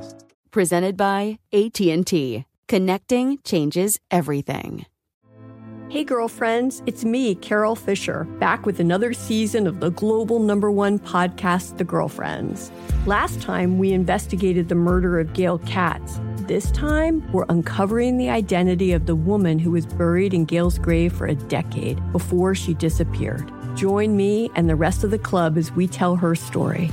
podcasts. Presented by AT&T. Connecting changes everything. Hey, girlfriends, it's me, Carol Fisher, back with another season of the global number one podcast, The Girlfriends. Last time, we investigated the murder of Gail Katz. This time, we're uncovering the identity of the woman who was buried in Gail's grave for a decade before she disappeared. Join me and the rest of the club as we tell her story.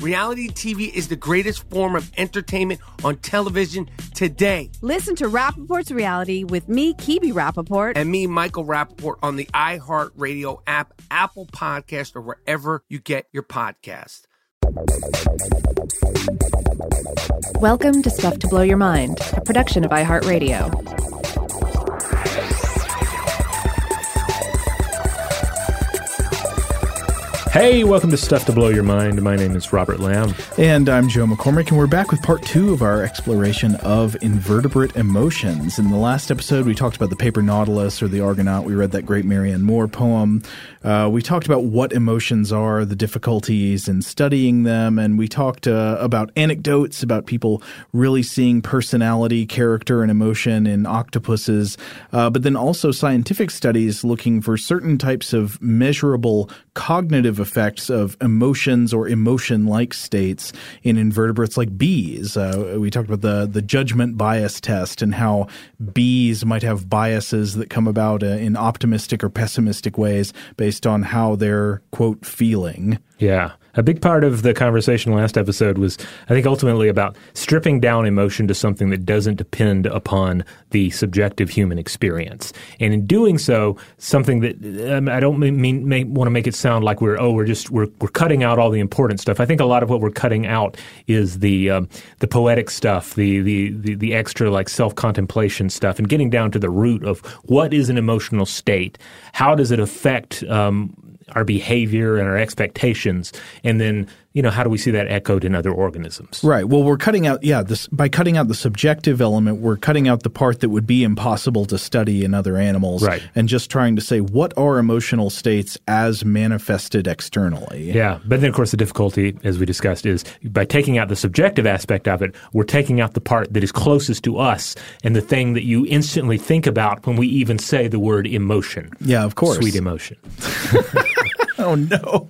Reality TV is the greatest form of entertainment on television today. Listen to Rapaport's Reality with me, Kebby Rapaport. And me, Michael Rapaport, on the iHeartRadio app, Apple Podcast, or wherever you get your podcast. Welcome to Stuff to Blow Your Mind, a production of iHeartRadio. Hey, welcome to Stuff to Blow Your Mind. My name is Robert Lamb. And I'm Joe McCormick, and we're back with part two of our exploration of invertebrate emotions. In the last episode, we talked about the paper nautilus or the Argonaut. We read that great Marianne Moore poem. Uh, we talked about what emotions are, the difficulties in studying them, and we talked uh, about anecdotes about people really seeing personality, character, and emotion in octopuses, uh, but then also scientific studies looking for certain types of measurable cognitive effects of emotions or emotion like states in invertebrates like bees. Uh, we talked about the, the judgment bias test and how bees might have biases that come about uh, in optimistic or pessimistic ways based on how they're, quote, feeling. Yeah. A big part of the conversation last episode was, I think, ultimately about stripping down emotion to something that doesn't depend upon the subjective human experience. And in doing so, something that um, I don't mean, want to make it sound like we're oh we're just we're we're cutting out all the important stuff. I think a lot of what we're cutting out is the um, the poetic stuff, the the the, the extra like self contemplation stuff, and getting down to the root of what is an emotional state. How does it affect um, our behavior and our expectations, and then you know how do we see that echoed in other organisms? Right. Well, we're cutting out yeah this by cutting out the subjective element, we're cutting out the part that would be impossible to study in other animals, right? And just trying to say what are emotional states as manifested externally. Yeah, but then of course the difficulty, as we discussed, is by taking out the subjective aspect of it, we're taking out the part that is closest to us and the thing that you instantly think about when we even say the word emotion. Yeah, of course, sweet emotion. oh no.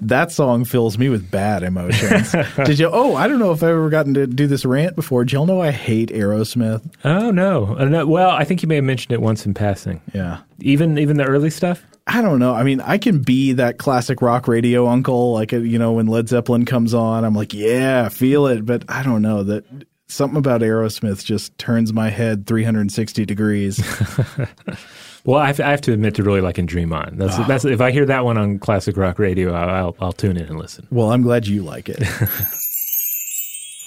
That song fills me with bad emotions. Did you? Oh, I don't know if I've ever gotten to do this rant before. Did y'all know I hate Aerosmith? Oh no. Uh, no. Well, I think you may have mentioned it once in passing. Yeah. Even even the early stuff. I don't know. I mean, I can be that classic rock radio uncle, like uh, you know when Led Zeppelin comes on, I'm like, yeah, feel it. But I don't know that something about Aerosmith just turns my head 360 degrees. Well, I have, to, I have to admit to really liking Dream On. That's, Oh. that's if I hear that one on classic rock radio, I'll, I'll, I'll tune in and listen. well, I'm glad you like it.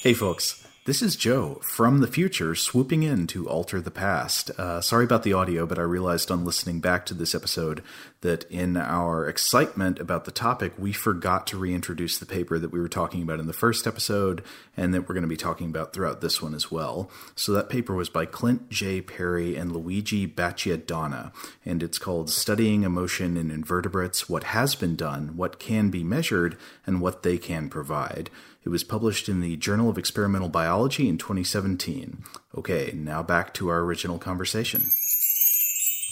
Hey folks, This is Joe from the future swooping in to alter the past. Uh, sorry about the audio, but I realized on listening back to this episode that in our excitement about the topic, we forgot to reintroduce the paper that we were talking about in the first episode and that we're going to be talking about throughout this one as well. So that paper was by Clint J. Perry and Luigi Baciadonna, and it's called Studying Emotion in Invertebrates What Has Been Done, What Can Be Measured, and What They Can Provide. It was published in the Journal of Experimental Biology in 2017. Okay, now back to our original conversation.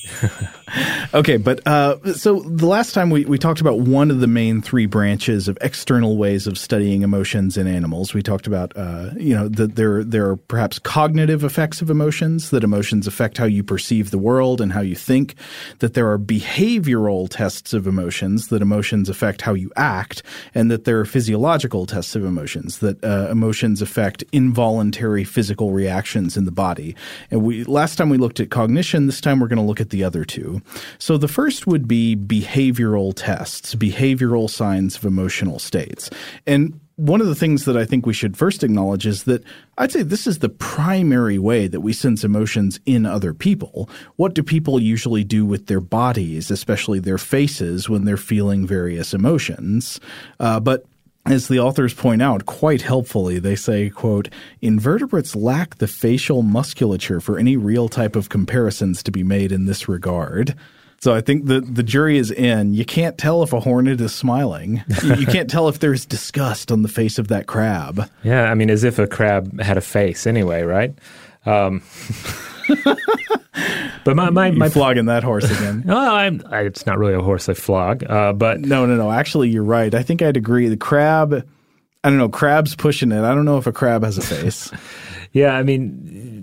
okay, but uh, so the last time we, we talked about one of the main three branches of external ways of studying emotions in animals. We talked about uh, you know that there there are perhaps cognitive effects of emotions that emotions affect how you perceive the world and how you think. That there are behavioral tests of emotions that emotions affect how you act, and that there are physiological tests of emotions that uh, emotions affect involuntary physical reactions in the body. And we last time we looked at cognition. This time we're going to look at the other two. So the first would be behavioral tests, behavioral signs of emotional states. And one of the things that I think we should first acknowledge is that I'd say this is the primary way that we sense emotions in other people. What do people usually do with their bodies, especially their faces, when they're feeling various emotions? Uh, but as the authors point out quite helpfully, they say, quote, invertebrates lack the facial musculature for any real type of comparisons to be made in this regard. So I think the the jury is in. You can't tell if a hornet is smiling. you, can't tell if there's disgust on the face of that crab. Yeah, I mean, as if a crab had a face anyway, right? Um, but my my, my flogging that horse again. oh, I'm, I, it's not really a horse I flog, uh, but no, no, no. Actually, you're right. I think I'd agree. The crab. I don't know. Crab's pushing it. I don't know if a crab has a face. yeah, I mean,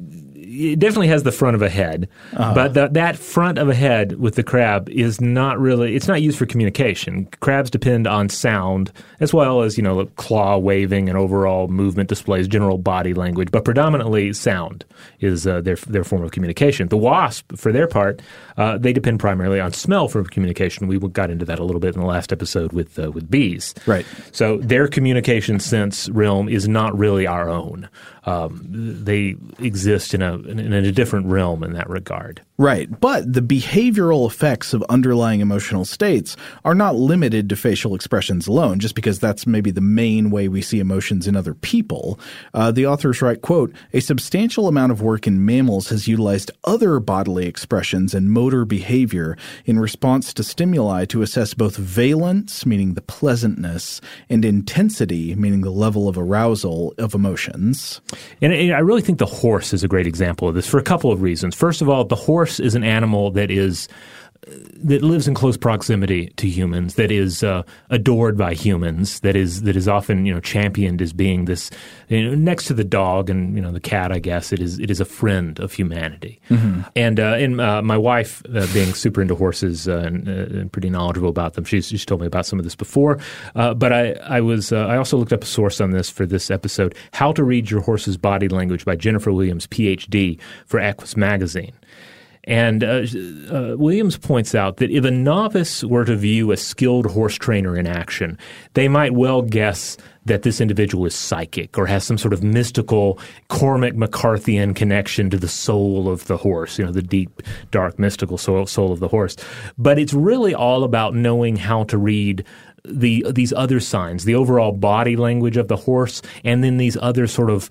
it definitely has the front of a head, uh-huh. but the, that front of a head with the crab is not really. It's not used for communication. Crabs depend on sound as well as you know claw waving and overall movement displays, general body language, but predominantly sound is uh, their their form of communication. The wasp, for their part, uh, they depend primarily on smell for communication. We got into that a little bit in the last episode with uh, with bees. Right. So their communication sense realm is not really our own. Um, they exist in a in a different realm in that regard. Right. But the behavioral effects of underlying emotional states are not limited to facial expressions alone, just because that's maybe the main way we see emotions in other people. Uh, the authors write, quote, a substantial amount of work in mammals has utilized other bodily expressions and motor behavior in response to stimuli to assess both valence, meaning the pleasantness, and intensity, meaning the level of arousal of emotions. And I really think the horse is a great example of this for a couple of reasons. First of all, the horse horse is an animal that is that lives in close proximity to humans, that is uh, adored by humans, that is that is often you know championed as being this you know, next to the dog and you know the cat. I guess it is it is a friend of humanity. Mm-hmm. And uh, and uh, my wife, uh, being super into horses uh, and, uh, and, pretty knowledgeable about them, she's, she's told me about some of this before. but I I was I also looked up a source on this for this episode: "How to Read Your Horse's Body Language" by Jennifer Williams, PhD, for Equus Magazine. And uh, uh, Williams points out that if a novice were to view a skilled horse trainer in action, they might well guess that this individual is psychic or has some sort of mystical Cormac McCarthyan connection to the soul of the horse, you know, the deep, dark, mystical soul, soul of the horse. But it's really all about knowing how to read the these other signs, the overall body language of the horse, and then these other sort of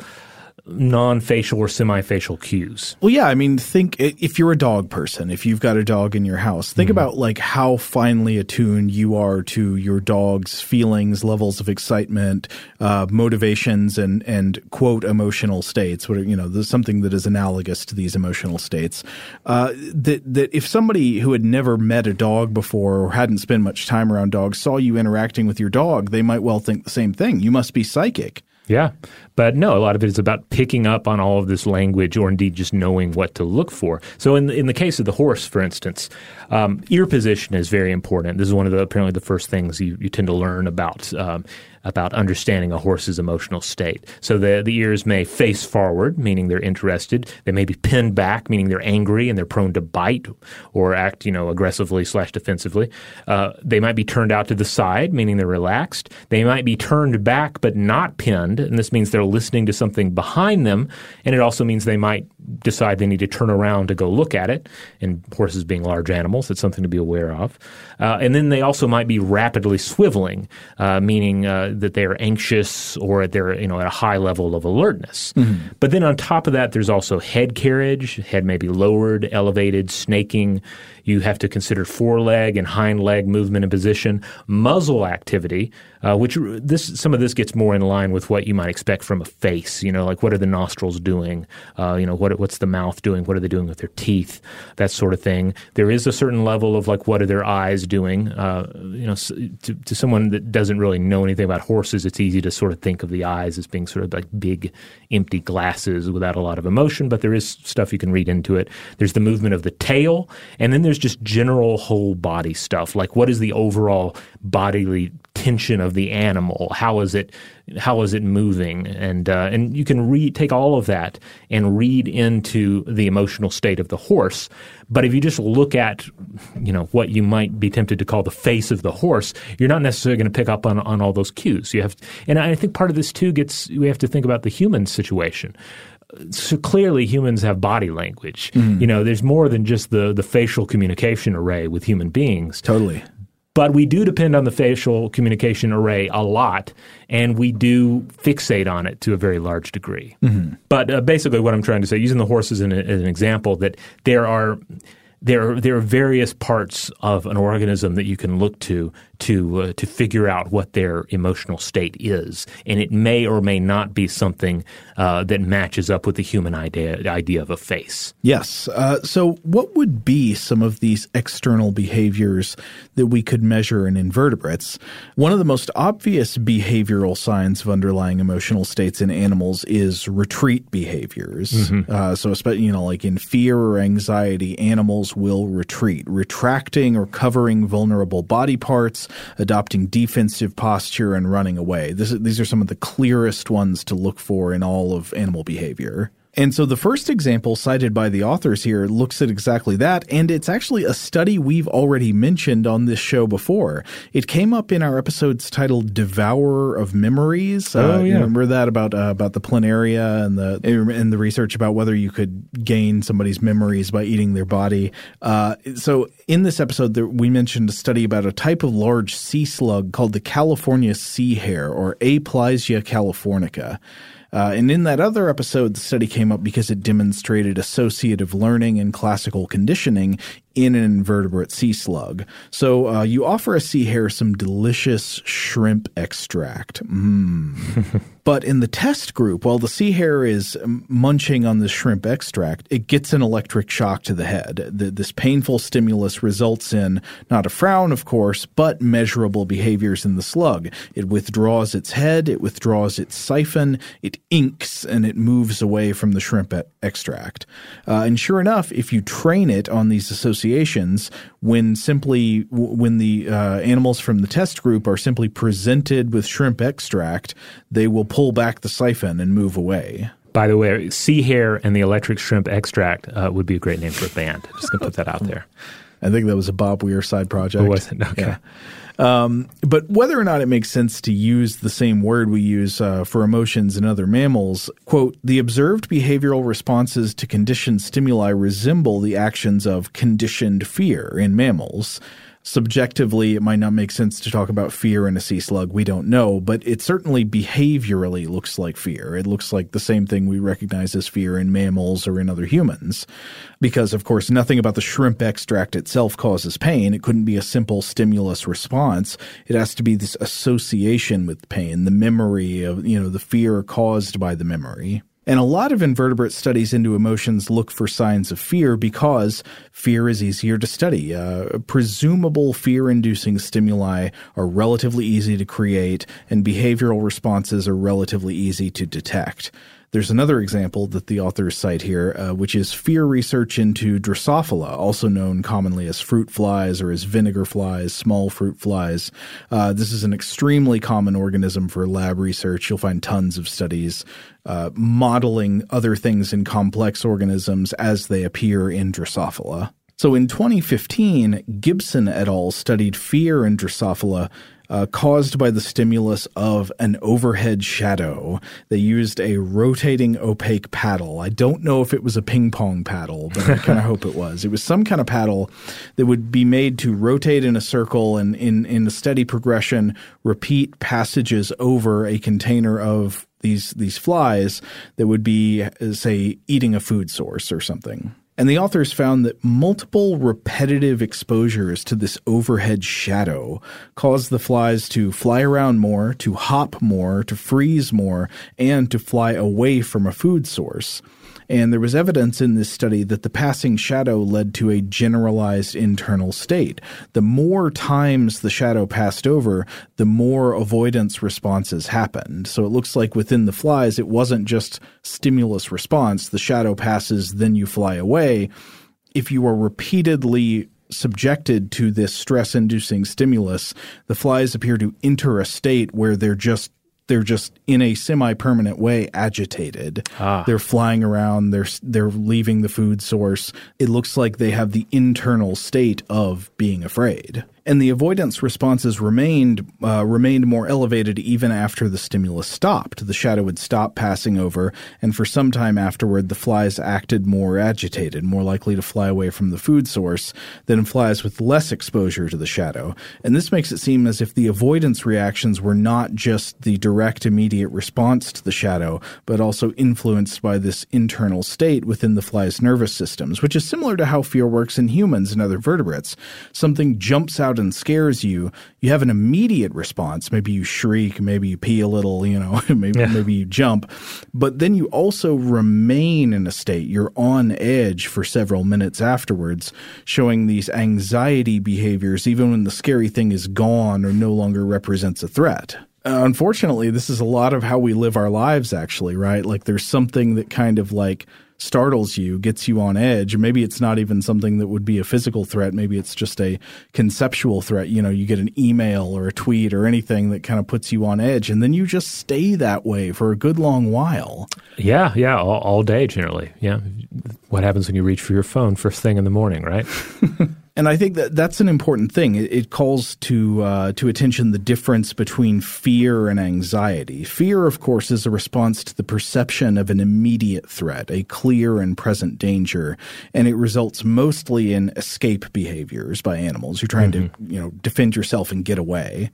non-facial or semi-facial cues. Well, yeah, I mean, think if you're a dog person, if you've got a dog in your house, think mm-hmm. about like how finely attuned you are to your dog's feelings, levels of excitement, uh, motivations, and and quote emotional states. What you know, there's something that is analogous to these emotional states. Uh, that that if somebody who had never met a dog before or hadn't spent much time around dogs saw you interacting with your dog, they might well think the same thing. You must be psychic. Yeah. But no, a lot of it is about picking up on all of this language or indeed just knowing what to look for. So in in the case of the horse, for instance, um, ear position is very important. This is one of the apparently the first things you, you tend to learn about um, about understanding a horse's emotional state. So the, the ears may face forward, meaning they're interested. They may be pinned back, meaning they're angry and they're prone to bite or act, you know, aggressively slash defensively. Uh, they might be turned out to the side, meaning they're relaxed. They might be turned back but not pinned, and this means they're listening to something behind them. And it also means they might decide they need to turn around to go look at it. And horses being large animals, it's something to be aware of. Uh, and then they also might be rapidly swiveling, uh, meaning uh, that they are anxious or they're you know at a high level of alertness. Mm-hmm. But then on top of that, there's also head carriage. Head may be lowered, elevated, snaking. You have to consider foreleg and hind leg movement and position, muzzle activity, uh, which this some of this gets more in line with what you might expect from a face. You know, like what are the nostrils doing? Uh, you know, what what's the mouth doing? What are they doing with their teeth? That sort of thing. There is a certain level of like what are their eyes doing? Uh, you know, to, to someone that doesn't really know anything about horses, it's easy to sort of think of the eyes as being sort of like big, empty glasses without a lot of emotion. But there is stuff you can read into it. There's the movement of the tail, and then there's just general whole body stuff. Like what is the overall bodily tension of the animal? How is it how is it moving? And uh, and you can read take all of that and read into the emotional state of the horse. But if you just look at you know what you might be tempted to call the face of the horse, you're not necessarily going to pick up on on all those cues. You have, and I think part of this too gets we have to think about the human situation so clearly humans have body language. Mm. You know, there's more than just the the facial communication array with human beings. Totally. But we do depend on the facial communication array a lot, and we do fixate on it to a very large degree. Mm-hmm. But uh, basically, what I'm trying to say, using the horses as an example, that there are there are, there are various parts of an organism that you can look to to uh, to figure out what their emotional state is, and it may or may not be something uh, that matches up with the human idea idea of a face. Yes. Uh, so, what would be some of these external behaviors that we could measure in invertebrates? One of the most obvious behavioral signs of underlying emotional states in animals is retreat behaviors. Mm-hmm. Uh, so, especially you know, like in fear or anxiety, animals will retreat, retracting or covering vulnerable body parts adopting defensive posture, and running away. This, these are some of the clearest ones to look for in all of animal behavior. And so the first example cited by the authors here looks at exactly that, and it's actually a study we've already mentioned on this show before. It came up in our episodes titled "Devourer of Memories." Oh, uh, yeah. remember that about uh, about the planaria and the and the research about whether you could gain somebody's memories by eating their body. Uh, so in this episode, there, we mentioned a study about a type of large sea slug called the California sea hare, or Aplysia californica. Uh, and in that other episode, the study came up because it demonstrated associative learning and classical conditioning in an invertebrate sea slug. So uh, you offer a sea hare some delicious shrimp extract. Mm. but in the test group, while the sea hare is munching on the shrimp extract, it gets an electric shock to the head. The, this painful stimulus results in not a frown, of course, but measurable behaviors in the slug. It withdraws its head, it withdraws its siphon, it inks, and it moves away from the shrimp extract. Uh, and sure enough, if you train it on these associated associations when simply when the uh, animals from the test group are simply presented with shrimp extract, they will pull back the siphon and move away. By the way, Sea Hare and the Electric Shrimp Extract uh, would be a great name for a band. Just gonna put that out there. I think that was a Bob Weir side project. Oh, it? Okay. Yeah. Um, but whether or not it makes sense to use the same word we use uh, for emotions in other mammals, quote, the observed behavioral responses to conditioned stimuli resemble the actions of conditioned fear in mammals subjectively, it might not make sense to talk about fear in a sea slug. We don't know, but it certainly behaviorally looks like fear. It looks like the same thing we recognize as fear in mammals or in other humans. Because, of course, nothing about the shrimp extract itself causes pain. It couldn't be a simple stimulus response. It has to be this association with pain, the memory of, you know, the fear caused by the memory. And a lot of invertebrate studies into emotions look for signs of fear because fear is easier to study. Uh, presumable fear inducing stimuli are relatively easy to create, and behavioral responses are relatively easy to detect. There's another example that the authors cite here, uh, which is fear research into Drosophila, also known commonly as fruit flies or as vinegar flies, small fruit flies. Uh, this is an extremely common organism for lab research. You'll find tons of studies uh, modeling other things in complex organisms as they appear in Drosophila. So in 2015, Gibson et al. studied fear in Drosophila uh, caused by the stimulus of an overhead shadow. They used a rotating opaque paddle. I don't know if it was a ping pong paddle, but I kind of hope it was. It was some kind of paddle that would be made to rotate in a circle and in, in a steady progression repeat passages over a container of these these flies that would be say eating a food source or something. And the authors found that multiple repetitive exposures to this overhead shadow caused the flies to fly around more, to hop more, to freeze more, and to fly away from a food source. And there was evidence in this study that the passing shadow led to a generalized internal state. The more times the shadow passed over, the more avoidance responses happened. So it looks like within the flies, it wasn't just stimulus response. The shadow passes, then you fly away. If you are repeatedly subjected to this stress inducing stimulus, the flies appear to enter a state where they're just they're just in a semi-permanent way agitated. Ah. They're flying around. They're they're leaving the food source. It looks like they have the internal state of being afraid and the avoidance responses remained uh, remained more elevated even after the stimulus stopped. The shadow would stop passing over, and for some time afterward, the flies acted more agitated, more likely to fly away from the food source than flies with less exposure to the shadow. And this makes it seem as if the avoidance reactions were not just the direct immediate response to the shadow, but also influenced by this internal state within the fly's nervous systems, which is similar to how fear works in humans and other vertebrates. Something jumps out and scares you, you have an immediate response. Maybe you shriek, maybe you pee a little, you know, maybe yeah. maybe you jump. But then you also remain in a state. You're on edge for several minutes afterwards, showing these anxiety behaviors even when the scary thing is gone or no longer represents a threat uh, unfortunately, this is a lot of how we live our lives, actually, right? Like there's something that kind of like startles you, gets you on edge. Maybe it's not even something that would be a physical threat. Maybe it's just a conceptual threat. You know, you get an email or a tweet or anything that kind of puts you on edge, and then you just stay that way for a good long while. Yeah, yeah, all, all day generally. Yeah. What happens when you reach for your phone first thing in the morning, right? And I think that that's an important thing. It, it calls to uh, to attention the difference between fear and anxiety. Fear, of course, is a response to the perception of an immediate threat, a clear and present danger, and it results mostly in escape behaviors by animals. You're trying mm-hmm. to you know defend yourself and get away.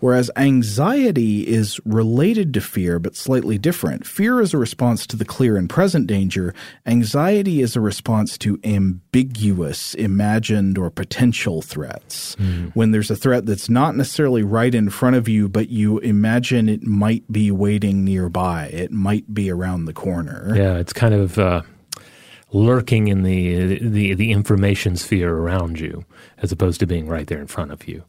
Whereas anxiety is related to fear but slightly different. Fear is a response to the clear and present danger. Anxiety is a response to ambiguous, imagined or potential threats. Mm. When there's a threat that's not necessarily right in front of you, but you imagine it might be waiting nearby, it might be around the corner. Yeah, it's kind of uh, lurking in the, the the information sphere around you, as opposed to being right there in front of you.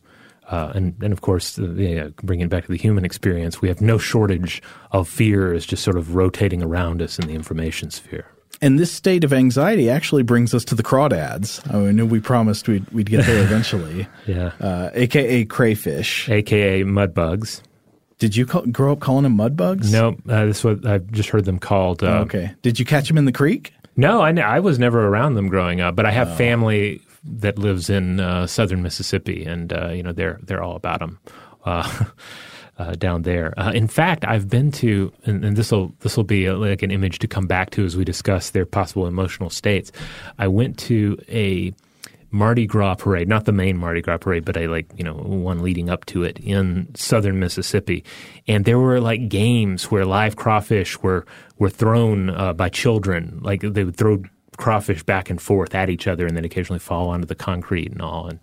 Uh, and, and of course, uh, yeah, bringing it back to the human experience, we have no shortage of fears just sort of rotating around us in the information sphere. And this state of anxiety actually brings us to the crawdads. Oh, I knew we promised we'd, we'd get there eventually. yeah. Uh, AKA crayfish. AKA mudbugs. Did you call, grow up calling them mudbugs? No, uh, that's what I've just heard them called. Uh, oh, okay. Did you catch them in the creek? No, I, I was never around them growing up, but I have oh. family that lives in uh, southern Mississippi, and uh, you know they're they're all about them. Uh, uh, down there. Uh, in fact, I've been to, and, and this will this will be a, like an image to come back to as we discuss their possible emotional states. I went to a Mardi Gras parade, not the main Mardi Gras parade, but a like you know one leading up to it in southern Mississippi, and there were like games where live crawfish were were thrown uh, by children, like they would throw crawfish back and forth at each other, and then occasionally fall onto the concrete and all, and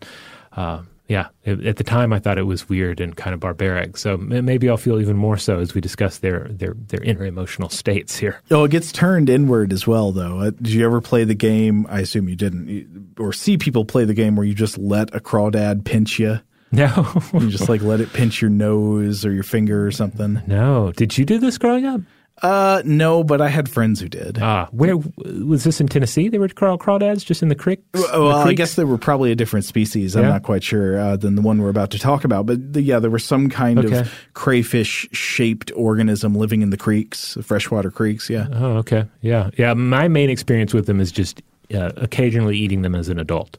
uh, yeah, at the time I thought it was weird and kind of barbaric. So maybe I'll feel even more so as we discuss their their their inner emotional states here. Oh, it gets turned inward as well, though. Uh, did you ever play the game? I assume you didn't, or see people play the game where you just let a crawdad pinch you. No, you just like let it pinch your nose or your finger or something. No, did you do this growing up? Uh, no, but I had friends who did. Ah, where was this in Tennessee? They were craw- crawdads just in the creek. Well, I guess they were probably a different species. I'm Yeah? not quite sure uh, than the one we're about to talk about. But the, yeah, there was some kind Okay. of crayfish shaped organism living in the creeks, freshwater creeks. Yeah. Oh, okay. Yeah. Yeah. My main experience with them is just uh, occasionally eating them as an adult.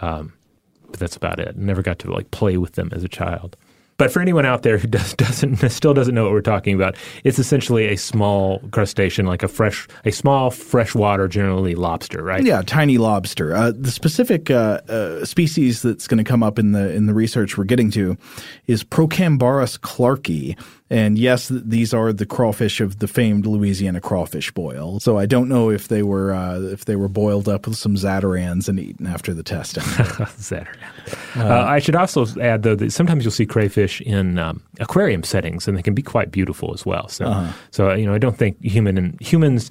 Um, but that's about it. Never got to like play with them as a child. But for anyone out there who does, doesn't still doesn't know what we're talking about, it's essentially a small crustacean, like a fresh, a small freshwater, generally lobster, right? Yeah, tiny lobster. Uh, the specific uh, uh, species that's going to come up in the in the research we're getting to is Procambarus clarkii. And yes, these are the crawfish of the famed Louisiana crawfish boil. So I don't know if they were uh, if they were boiled up with some Zatarain's and eaten after the testing. Saturday. Uh, I should also add, though, that sometimes you'll see crayfish in um, aquarium settings, and they can be quite beautiful as well. So, so uh, you know, I don't think human and humans.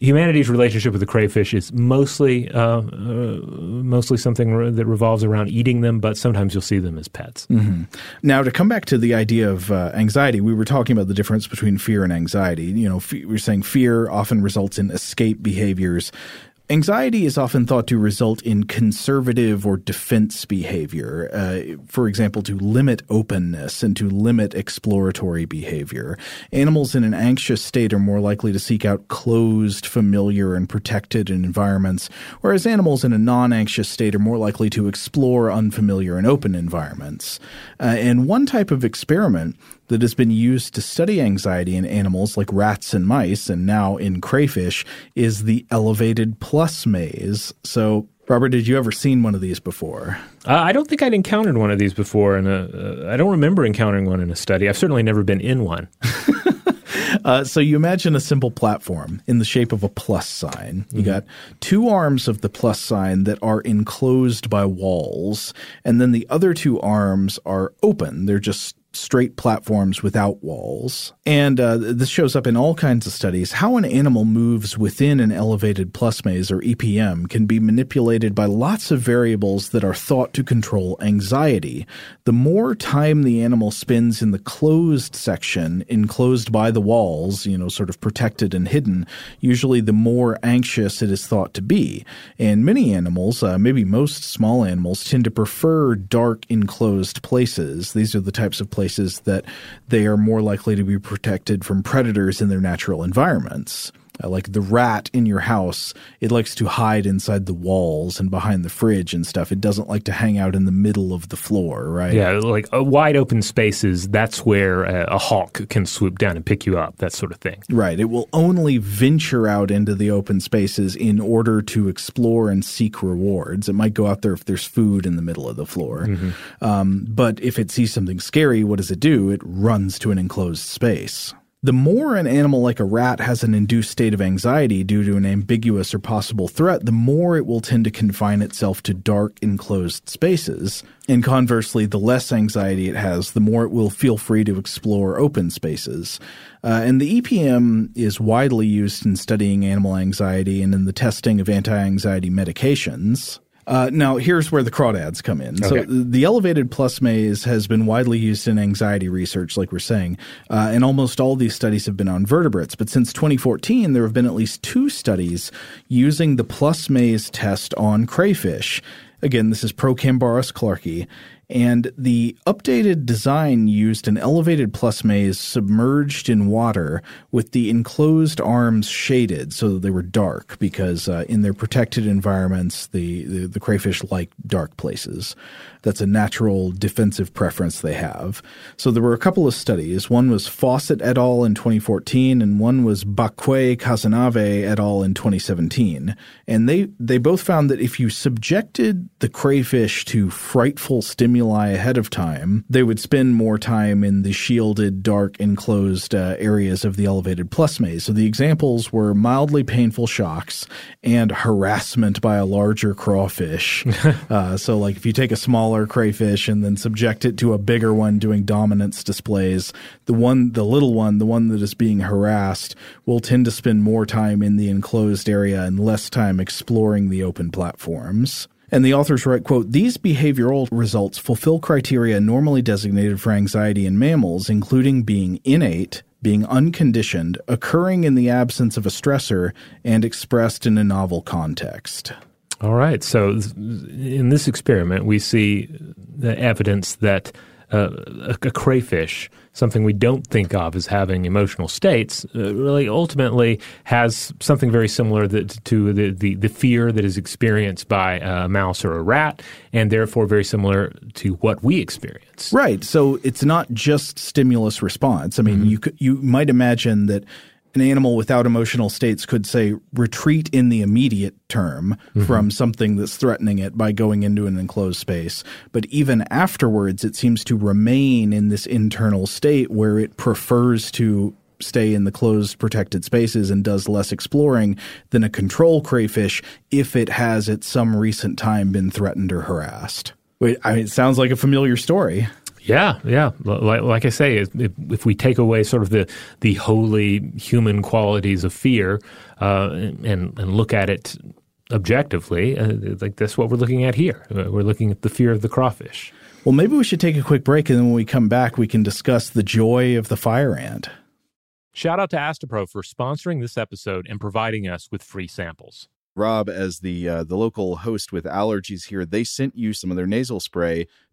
Humanity's relationship with the crayfish is mostly uh, uh, mostly something re- that revolves around eating them, but sometimes you'll see them as pets. Now, to come back to the idea of uh, anxiety, we were talking about the difference between fear and anxiety. You know, fe- we were saying fear often results in escape behaviors. Anxiety is often thought to result in conservative or defense behavior, uh, for example, to limit openness and to limit exploratory behavior. Animals in an anxious state are more likely to seek out closed, familiar, and protected environments, whereas animals in a non anxious state are more likely to explore unfamiliar and open environments. Uh, and one type of experiment that has been used to study anxiety in animals like rats and mice, and now in crayfish, is the elevated plus maze. So, Robert, did you ever seen one of these before? Uh, I don't think I'd encountered one of these before, and uh, I don't remember encountering one in a study. I've certainly never been in one. Uh, so you imagine a simple platform in the shape of a plus sign. You got two arms of the plus sign that are enclosed by walls, and then the other two arms are open. They're just straight platforms without walls. And uh, this shows up in all kinds of studies. How an animal moves within an elevated plus maze or EPM can be manipulated by lots of variables that are thought to control anxiety. The more time the animal spends in the closed section, enclosed by the walls, you know, sort of protected and hidden, usually the more anxious it is thought to be. And many animals, uh, maybe most small animals, tend to prefer dark, enclosed places. These are the types of places that they are more likely to be protected from predators in their natural environments. Uh, like the rat in your house, it likes to hide inside the walls and behind the fridge and stuff. It doesn't like to hang out in the middle of the floor, right? Yeah, like uh, wide open spaces. That's where uh, a hawk can swoop down and pick you up. That sort of thing. Right. It will only venture out into the open spaces in order to explore and seek rewards. It might go out there if there's food in the middle of the floor. Um, but if it sees something scary, what does it do? It runs to an enclosed space. The more an animal like a rat has an induced state of anxiety due to an ambiguous or possible threat, the more it will tend to confine itself to dark, enclosed spaces. And conversely, the less anxiety it has, the more it will feel free to explore open spaces. Uh, and the EPM is widely used in studying animal anxiety and in the testing of anti anxiety medications. Uh, now, here's where the crawdads come in. So, the elevated plus maze has been widely used in anxiety research, like we're saying, uh, and almost all these studies have been on vertebrates. But since 2014, there have been at least two studies using the plus maze test on crayfish. Again, this is Procambarus clarkii. And the updated design used an elevated plus maze submerged in water with the enclosed arms shaded so that they were dark because uh, in their protected environments, the, the, the crayfish like dark places. That's a natural defensive preference they have. So there were a couple of studies. One was Fossat et al. in 2014, and one was Bacqué-Cazenave et al. in 2017. And they, they both found that if you subjected the crayfish to frightful stimuli ahead of time, they would spend more time in the shielded, dark, enclosed uh, areas of the elevated plus maze. So the examples were mildly painful shocks and harassment by a larger crawfish. uh, so, like if you take a smaller crayfish and then subject it to a bigger one doing dominance displays, the one, the little one, the one that is being harassed, will tend to spend more time in the enclosed area and less time exploring the open platforms. And the authors write, quote, these behavioral results fulfill criteria normally designated for anxiety in mammals, including being innate, being unconditioned, occurring in the absence of a stressor, and expressed in a novel context. All right. So in this experiment, we see the evidence that uh, a, a, crayfish, something we don't think of as having emotional states, uh, really ultimately has something very similar that, to the, the, the, fear that is experienced by a mouse or a rat, and therefore very similar to what we experience. Right. So it's not just stimulus response. I mean, mm-hmm. you could, you might imagine that an animal without emotional states could say retreat in the immediate term mm-hmm. from something that's threatening it by going into an enclosed space. But even afterwards, it seems to remain in this internal state where it prefers to stay in the closed protected spaces and does less exploring than a control crayfish if it has at some recent time been threatened or harassed. Wait, I mean, it sounds like a familiar story. Yeah, yeah. Like, like I say, if, if, we take away sort of the the holy human qualities of fear uh, and and look at it objectively, uh, like that's what we're looking at here. Uh, we're looking at the fear of the crawfish. Well, maybe we should take a quick break, and then when we come back, we can discuss the joy of the fire ant. Shout out to Astepro for sponsoring this episode and providing us with free samples. Rob, as the uh, the local host with allergies here, they sent you some of their nasal spray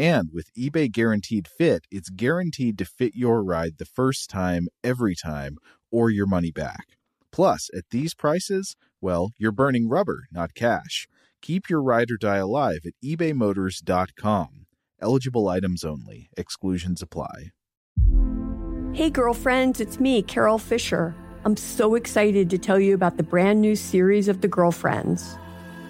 And with eBay Guaranteed Fit, it's guaranteed to fit your ride the first time, every time, or your money back. Plus, at these prices, well, you're burning rubber, not cash. Keep your ride or die alive at ebaymotors.com. Eligible items only, exclusions apply. Hey, girlfriends, it's me, Carol Fisher. I'm so excited to tell you about the brand new series of The Girlfriends.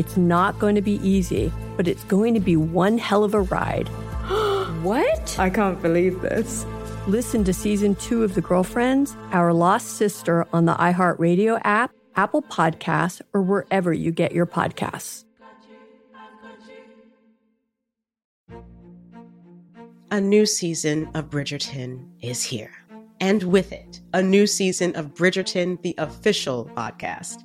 It's not going to be easy, but it's going to be one hell of a ride. what? I can't believe this. Listen to season two of The Girlfriends, Our Lost Sister on the iHeartRadio app, Apple Podcasts, or wherever you get your podcasts. a new season of Bridgerton is here. And with it, a new season of Bridgerton, the official podcast.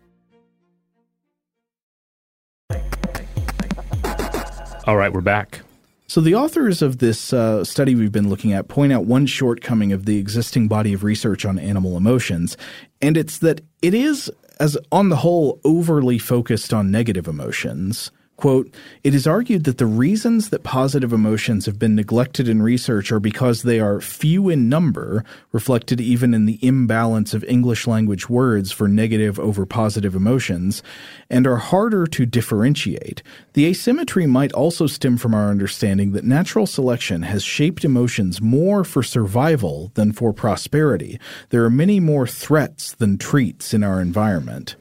All right, we're back. So, the authors of this uh, study we've been looking at point out one shortcoming of the existing body of research on animal emotions, and it's that it is, as on the whole, overly focused on negative emotions. Quote, it is argued that the reasons that positive emotions have been neglected in research are because they are few in number, reflected even in the imbalance of English language words for negative over positive emotions, and are harder to differentiate. The asymmetry might also stem from our understanding that natural selection has shaped emotions more for survival than for prosperity. There are many more threats than treats in our environment.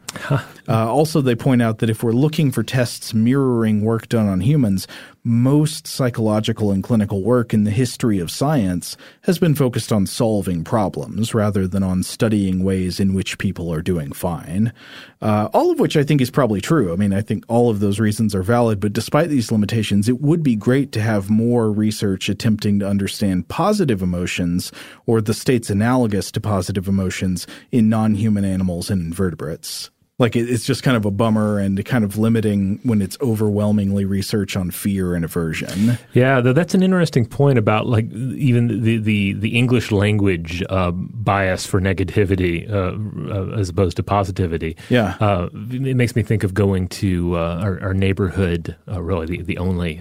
Uh, also, they point out that if we're looking for tests mirroring work done on humans, most psychological and clinical work in the history of science has been focused on solving problems rather than on studying ways in which people are doing fine. Uh, all of which I think is probably true. I mean, I think all of those reasons are valid, but despite these limitations, it would be great to have more research attempting to understand positive emotions or the states analogous to positive emotions in non human animals and invertebrates like it, it's just kind of a bummer and kind of limiting when it's overwhelmingly research on fear and aversion. Yeah, that's an interesting point about like even the the, the English language uh, bias for negativity uh, uh, as opposed to positivity. Yeah, uh, it makes me think of going to uh, our, our, neighborhood, uh, really the, the only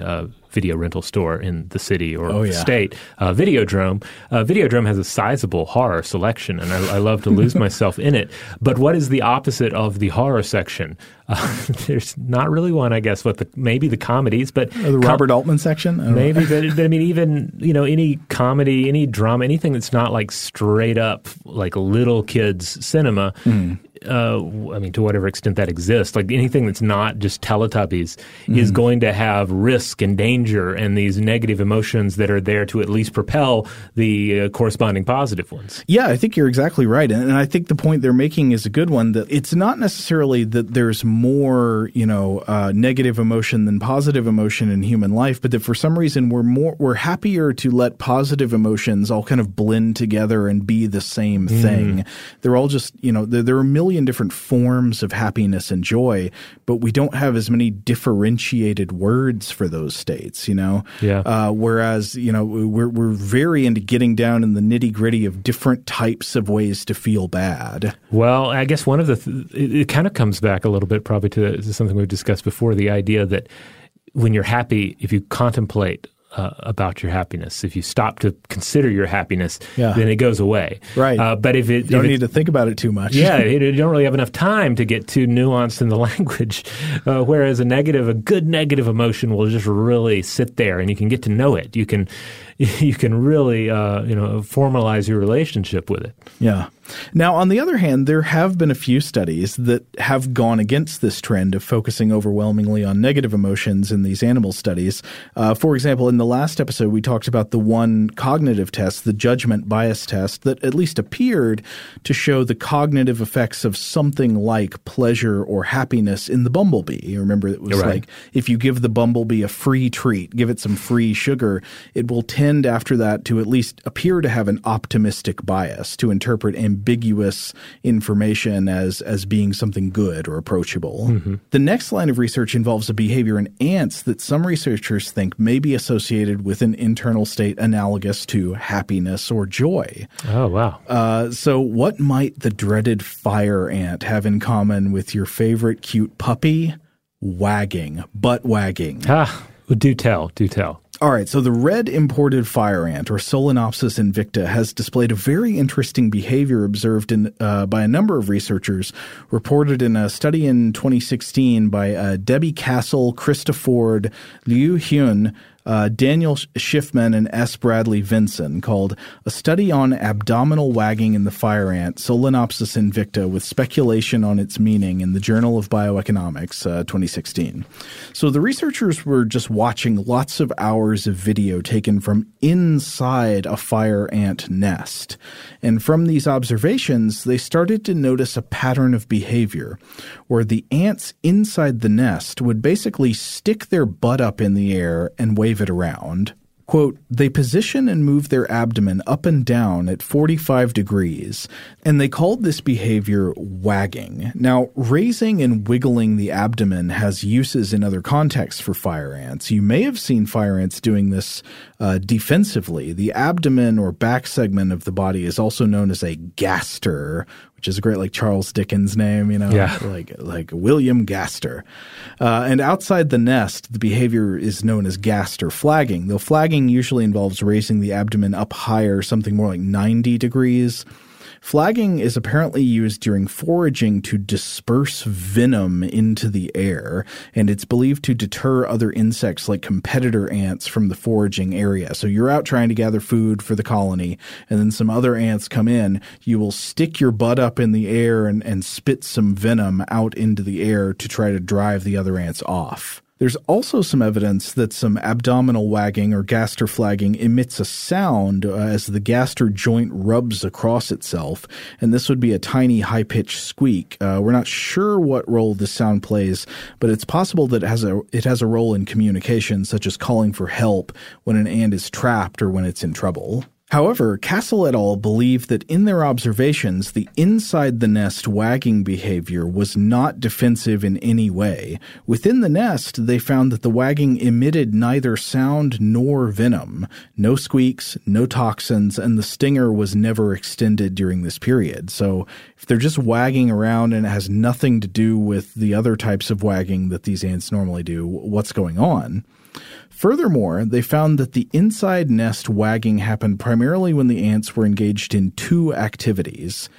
video rental store in the city or oh, yeah. state. Uh, Videodrome. Uh, Videodrome has a sizable horror selection, and I, I love to lose myself in it. But what is the opposite of the horror section? Uh, there's not really one, I guess. What the maybe the comedies, but or the Robert com- Altman section. maybe, but, but, I mean, even you know, any comedy, any drama, anything that's not like straight up like little kids cinema. Mm uh, I mean, to whatever extent that exists, like anything that's not just Teletubbies mm. is going to have risk and danger and these negative emotions that are there to at least propel the uh, corresponding positive ones. Yeah, I think you're exactly right. And, and I think the point they're making is a good one that it's not necessarily that there's more, you know, uh, negative emotion than positive emotion in human life, but that for some reason we're more, we're happier to let positive emotions all kind of blend together and be the same mm. thing. They're all just, you know, there, there are million million different forms of happiness and joy, but we don't have as many differentiated words for those states, you know? Yeah. Uh, whereas, you know, we're, we're very into getting down in the nitty gritty of different types of ways to feel bad. Well, I guess one of the, th- it, it, kind of comes back a little bit probably to, to something we've discussed before the idea that when you're happy, if you contemplate uh, about your happiness. If you stop to consider your happiness, yeah. then it goes away. Right. Uh, but if it you don't if need to think about it too much. yeah, it, you don't really have enough time to get too nuanced in the language. Uh, whereas a negative, a good negative emotion will just really sit there, and you can get to know it. You can you can really uh, you know formalize your relationship with it. Yeah. Now, on the other hand, there have been a few studies that have gone against this trend of focusing overwhelmingly on negative emotions in these animal studies. Uh, for example, in the last episode, we talked about the one cognitive test, the judgment bias test, that at least appeared to show the cognitive effects of something like pleasure or happiness in the bumblebee. You remember, it was right. like if you give the bumblebee a free treat, give it some free sugar, it will tend after that to at least appear to have an optimistic bias to interpret ambiguous information as as being something good or approachable. Mm-hmm. The next line of research involves a behavior in ants that some researchers think may be associated with an internal state analogous to happiness or joy. Oh wow! Uh, so, what might the dreaded fire ant have in common with your favorite cute puppy? wagging, butt wagging. Ah, do tell, do tell. All right, so the red imported fire ant, or Solenopsis invicta, has displayed a very interesting behavior observed in, uh, by a number of researchers, reported in a study in 2016 by uh, Debbie Castle, Krista Ford, Liu Hyun, uh, Daniel Shiffman and S. Bradleigh Vinson called A Study on Abdominal Wagging in the Fire Ant, Solenopsis invicta, with Speculation on Its Meaning in the Journal of Bioeconomics, uh, 2016. So the researchers were just watching lots of hours of video taken from inside a fire ant nest. And from these observations, they started to notice a pattern of behavior where the ants inside the nest would basically stick their butt up in the air and wave it around. Quote, they position and move their abdomen up and down at 45 degrees, and they called this behavior wagging. Now, raising and wiggling the abdomen has uses in other contexts for fire ants. You may have seen fire ants doing this uh, defensively. The abdomen or back segment of the body is also known as a gaster, which is a great like Charles Dickens name, you know, yeah. like like William Gaster. Uh, and outside the nest, the behavior is known as gaster flagging. Though flagging usually involves raising the abdomen up higher, something more like 90 degrees. Flagging is apparently used during foraging to disperse venom into the air, and it's believed to deter other insects like competitor ants from the foraging area. So you're out trying to gather food for the colony, and then some other ants come in. You will stick your butt up in the air and, and spit some venom out into the air to try to drive the other ants off. There's also some evidence that some abdominal wagging or gaster flagging emits a sound uh, as the gaster joint rubs across itself, and this would be a tiny high pitched squeak. Uh, we're not sure what role this sound plays, but it's possible that it has a it has a role in communication, such as calling for help when an ant is trapped or when it's in trouble. However, Castle et al. believe that in their observations, the inside the nest wagging behavior was not defensive in any way. Within the nest, they found that the wagging emitted neither sound nor venom, no squeaks, no toxins, and the stinger was never extended during this period. So, if they're just wagging around and it has nothing to do with the other types of wagging that these ants normally do, what's going on? Furthermore, they found that the inside nest wagging happened primarily when the ants were engaged in two activities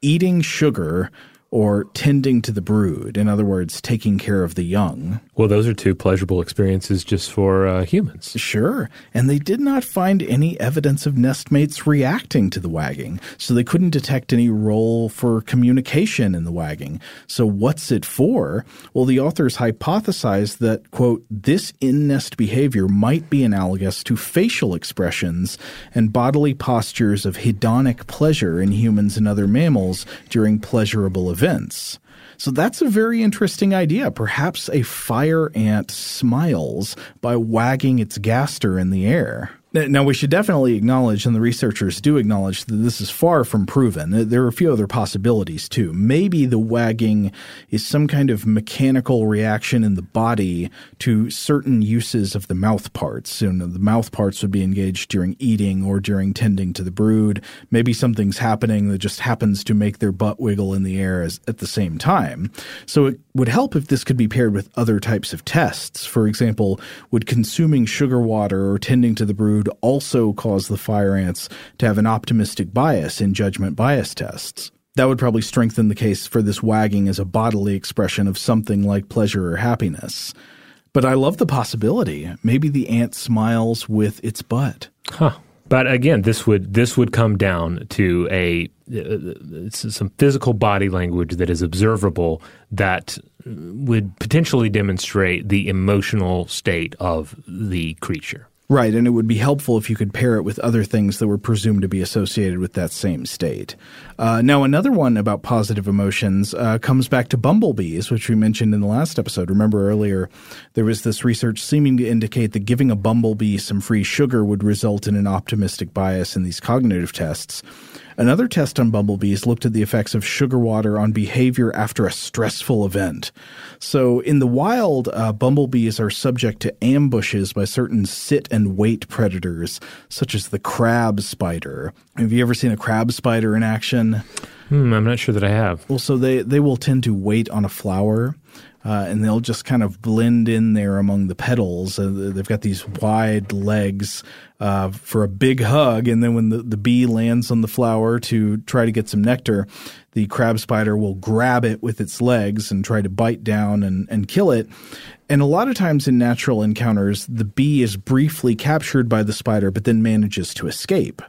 eating sugar or tending to the brood. In other words, taking care of the young. Well, those are two pleasurable experiences just for uh, humans. Sure. And they did not find any evidence of nestmates reacting to the wagging, so they couldn't detect any role for communication in the wagging. So, what's it for? Well, the authors hypothesized that, quote, this in nest behavior might be analogous to facial expressions and bodily postures of hedonic pleasure in humans and other mammals during pleasurable events events. So that's a very interesting idea. Perhaps a fire ant smiles by wagging its gaster in the air. Now, we should definitely acknowledge, and the researchers do acknowledge, that this is far from proven. There are a few other possibilities, too. Maybe the wagging is some kind of mechanical reaction in the body to certain uses of the mouth parts. You know, the mouth parts would be engaged during eating or during tending to the brood. Maybe something's happening that just happens to make their butt wiggle in the air as, at the same time. So it would help if this could be paired with other types of tests. For example, would consuming sugar water or tending to the brood would also cause the fire ants to have an optimistic bias in judgment bias tests. That would probably strengthen the case for this wagging as a bodily expression of something like pleasure or happiness. But I love the possibility. Maybe the ant smiles with its butt. Huh. But again, this would this would come down to a uh, some physical body language that is observable that would potentially demonstrate the emotional state of the creature. Right, and it would be helpful if you could pair it with other things that were presumed to be associated with that same state. Uh, now, another one about positive emotions uh, comes back to bumblebees, which we mentioned in the last episode. Remember earlier, there was this research seeming to indicate that giving a bumblebee some free sugar would result in an optimistic bias in these cognitive tests. Another test on bumblebees looked at the effects of sugar water on behavior after a stressful event. So, in the wild, uh, bumblebees are subject to ambushes by certain sit and wait predators, such as the crab spider. Have you ever seen a crab spider in action? Hmm, I'm not sure that I have. Well, so they, they will tend to wait on a flower uh, and they'll just kind of blend in there among the petals. Uh, they've got these wide legs uh, for a big hug, and then when the, the bee lands on the flower to try to get some nectar, the crab spider will grab it with its legs and try to bite down and, and kill it. And a lot of times in natural encounters, the bee is briefly captured by the spider, but then manages to escape.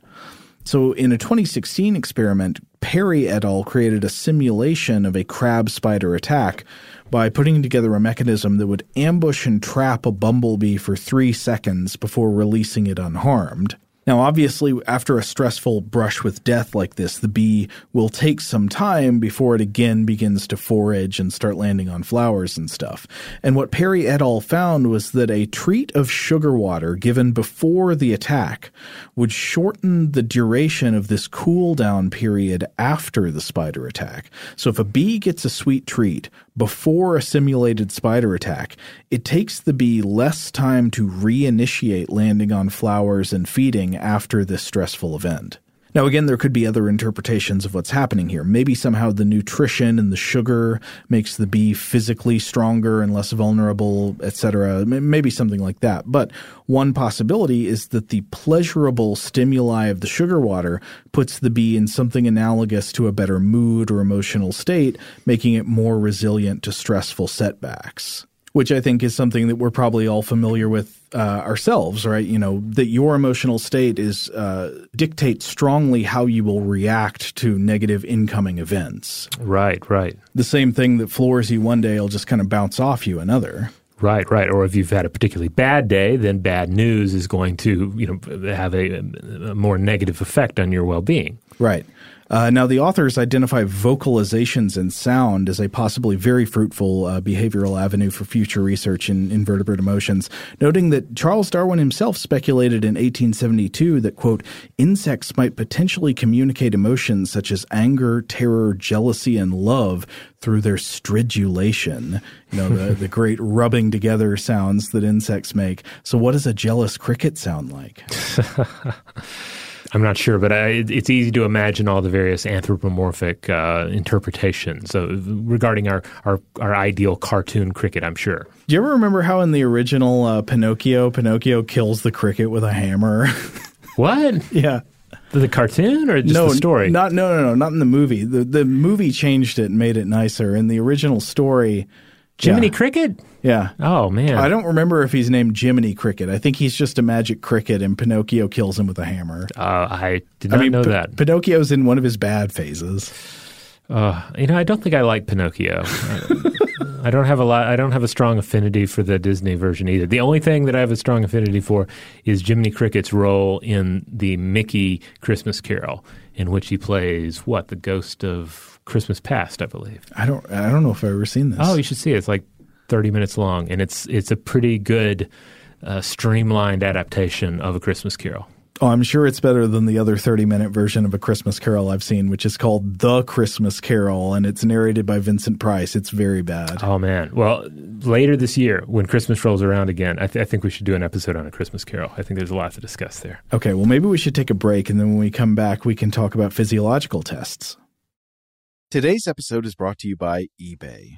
So, in a 2016 experiment, Perry et al. created a simulation of a crab spider attack by putting together a mechanism that would ambush and trap a bumblebee for three seconds before releasing it unharmed. Now, obviously, after a stressful brush with death like this, the bee will take some time before it again begins to forage and start landing on flowers and stuff. And what Perry et al. found was that a treat of sugar water given before the attack would shorten the duration of this cool down period after the spider attack. So if a bee gets a sweet treat before a simulated spider attack, it takes the bee less time to reinitiate landing on flowers and feeding after this stressful event. Now, again, there could be other interpretations of what's happening here. Maybe somehow the nutrition and the sugar makes the bee physically stronger and less vulnerable, etc. Maybe something like that. But one possibility is that the pleasurable stimuli of the sugar water puts the bee in something analogous to a better mood or emotional state, making it more resilient to stressful setbacks which I think is something that we're probably all familiar with uh, ourselves, right? You know, that your emotional state is uh, dictates strongly how you will react to negative incoming events. Right, right. The same thing that floors you one day will just kind of bounce off you another. Right, right. Or if you've had a particularly bad day, then bad news is going to, you know, have a, a more negative effect on your well-being. Right. Uh, now, the authors identify vocalizations and sound as a possibly very fruitful uh, behavioral avenue for future research in invertebrate emotions, noting that Charles Darwin himself speculated in 1872 that, quote, insects might potentially communicate emotions such as anger, terror, jealousy, and love through their stridulation, you know, the, the great rubbing together sounds that insects make. So, what does a jealous cricket sound like? I'm not sure, but I, it's easy to imagine all the various anthropomorphic uh, interpretations of, regarding our, our, our ideal cartoon cricket. I'm sure. Do you ever remember how in the original uh, Pinocchio, Pinocchio kills the cricket with a hammer? what? yeah. The cartoon or just no, the story? Not no no no not in the movie. The the movie changed it and made it nicer. In the original story, Jiminy yeah. Cricket? Yeah. Oh man. I don't remember if he's named Jiminy Cricket. I think he's just a magic cricket, and Pinocchio kills him with a hammer. Uh, I did not I mean, know P- that. Pinocchio's in one of his bad phases. Uh, you know, I don't think I like Pinocchio. I don't have a lot. I don't have a strong affinity for the Disney version either. The only thing that I have a strong affinity for is Jiminy Cricket's role in the Mickey Christmas Carol, in which he plays what the ghost of Christmas Past, I believe. I don't. I don't know if I've ever seen this. Oh, you should see it. It's like thirty minutes long, and it's it's a pretty good, uh, streamlined adaptation of a Christmas Carol. Oh, I'm sure it's better than the other 30 minute version of A Christmas Carol I've seen, which is called The Christmas Carol, and it's narrated by Vincent Price. It's very bad. Oh, man. Well, later this year, when Christmas rolls around again, I, th- I think we should do an episode on A Christmas Carol. I think there's a lot to discuss there. Okay, well, maybe we should take a break, and then when we come back, we can talk about physiological tests. Today's episode is brought to you by eBay.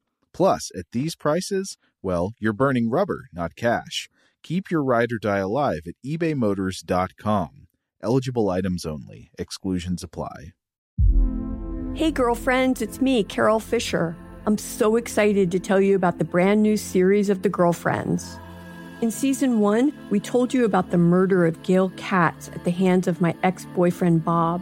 Plus, at these prices, well, you're burning rubber, not cash. Keep your ride or die alive at ebaymotors.com. Eligible items only. Exclusions apply. Hey, girlfriends, it's me, Carol Fisher. I'm so excited to tell you about the brand new series of The Girlfriends. In season one, we told you about the murder of Gail Katz at the hands of my ex boyfriend Bob.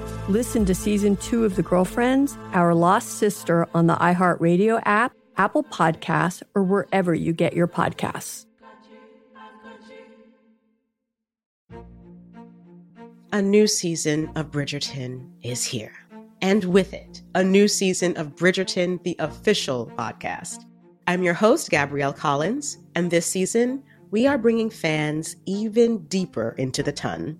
Listen to season two of The Girlfriends, Our Lost Sister on the iHeartRadio app, Apple Podcasts, or wherever you get your podcasts. A new season of Bridgerton is here. And with it, a new season of Bridgerton, the official podcast. I'm your host, Gabrielle Collins, and this season, we are bringing fans even deeper into the ton.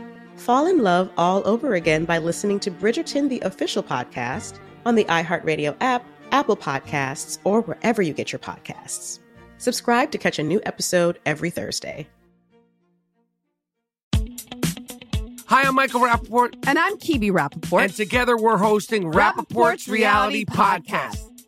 fall in love all over again by listening to Bridgerton, the official podcast, on the iHeartRadio app, Apple Podcasts, or wherever you get your podcasts. Subscribe to catch a new episode every Thursday. Hi, I'm Michael Rapaport. And I'm Kebby Rapaport. And together we're hosting Rapaport's, Reality, Podcast.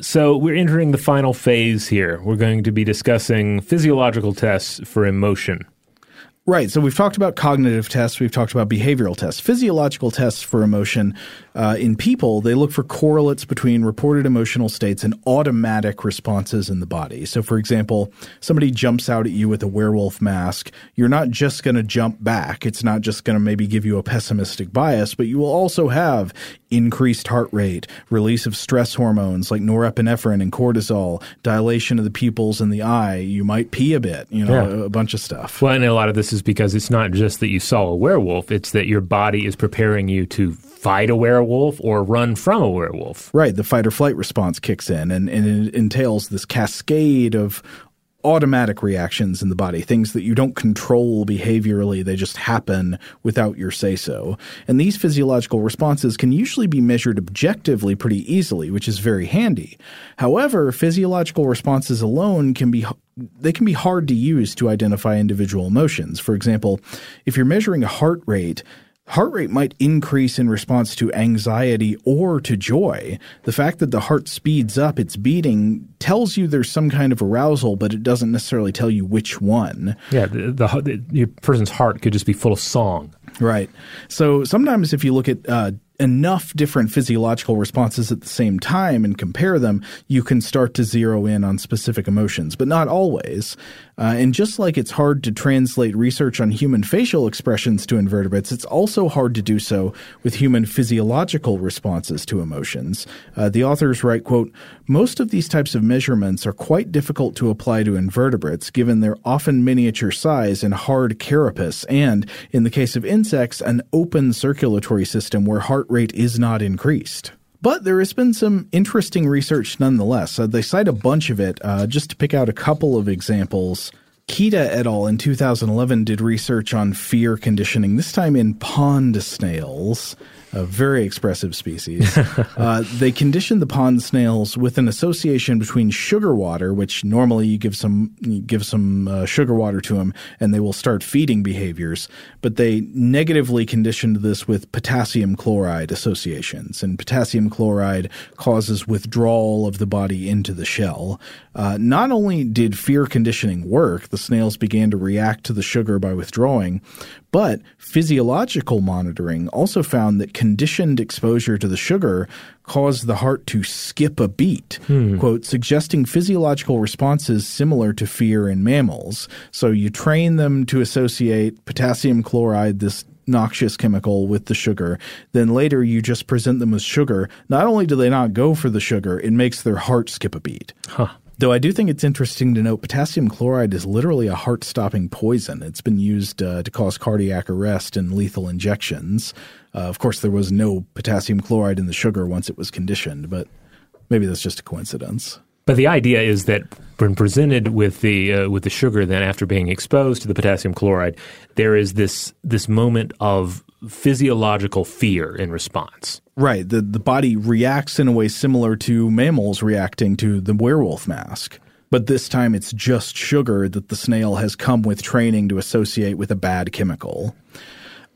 So we're entering the final phase here. We're going to be discussing physiological tests for emotion. Right. So we've talked about cognitive tests. We've talked about behavioral tests. Physiological tests for emotion uh, in people, they look for correlates between reported emotional states and automatic responses in the body. So, for example, somebody jumps out at you with a werewolf mask. You're not just going to jump back. It's not just going to maybe give you a pessimistic bias, but you will also have increased heart rate, release of stress hormones like norepinephrine and cortisol, dilation of the pupils in the eye. You might pee a bit, you know, Yeah. a bunch of stuff. Well, and a lot of this is because it's not just that you saw a werewolf, it's that your body is preparing you to fight a werewolf or run from a werewolf. Right, the fight or flight response kicks in, and, and it entails this cascade of automatic reactions in the body, things that you don't control behaviorally, they just happen without your say so. And these physiological responses can usually be measured objectively pretty easily, which is very handy. However, physiological responses alone can be they can be hard to use to identify individual emotions. For example, if you're measuring a heart rate, Heart rate might increase in response to anxiety or to joy. The fact that the heart speeds up its beating tells you there's some kind of arousal, but it doesn't necessarily tell you which one. Yeah, the, the, the your person's heart could just be full of song. Right. So sometimes if you look at uh, enough different physiological responses at the same time and compare them, you can start to zero in on specific emotions, but not always. Uh, and just like it's hard to translate research on human facial expressions to invertebrates, it's also hard to do so with human physiological responses to emotions. Uh, the authors write, quote, most of these types of measurements are quite difficult to apply to invertebrates given their often miniature size and hard carapace and, in the case of insects, an open circulatory system where heart rate is not increased. But there has been some interesting research nonetheless. Uh, they cite a bunch of it. Uh, just to pick out a couple of examples, Kita et al. in 2011 did research on fear conditioning, this time in pond snails a very expressive species. uh, they conditioned the pond snails with an association between sugar water, which normally you give some you give some uh, sugar water to them, and they will start feeding behaviors. But they negatively conditioned this with potassium chloride associations, and potassium chloride causes withdrawal of the body into the shell. Uh, not only did fear conditioning work, the snails began to react to the sugar by withdrawing, but physiological monitoring also found that conditioned exposure to the sugar caused the heart to skip a beat, hmm. quote, suggesting physiological responses similar to fear in mammals. So you train them to associate potassium chloride, this noxious chemical with the sugar. Then later you just present them with sugar. Not only do they not go for the sugar, it makes their heart skip a beat. Huh. Though I do think it's interesting to note potassium chloride is literally a heart stopping poison. It's been used uh, to cause cardiac arrest and lethal injections. Uh, of course, there was no potassium chloride in the sugar once it was conditioned, but maybe that's just a coincidence. But the idea is that when presented with the uh, with the sugar, then after being exposed to the potassium chloride, there is this this moment of physiological fear in response. Right. The the body reacts in a way similar to mammals reacting to the werewolf mask. But this time it's just sugar that the snail has come with training to associate with a bad chemical.